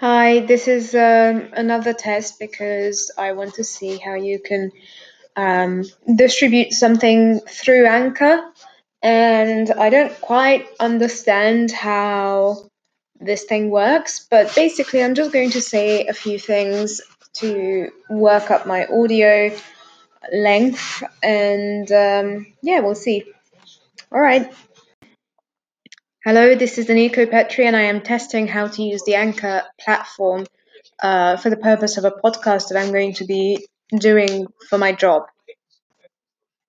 Hi, this is um, another test because I want to see how you can um, distribute something through Anchor. And I don't quite understand how this thing works, but basically, I'm just going to say a few things to work up my audio length, and um, yeah, we'll see. All right. Hello, this is Aniko Petri, and I am testing how to use the Anchor platform uh, for the purpose of a podcast that I'm going to be doing for my job.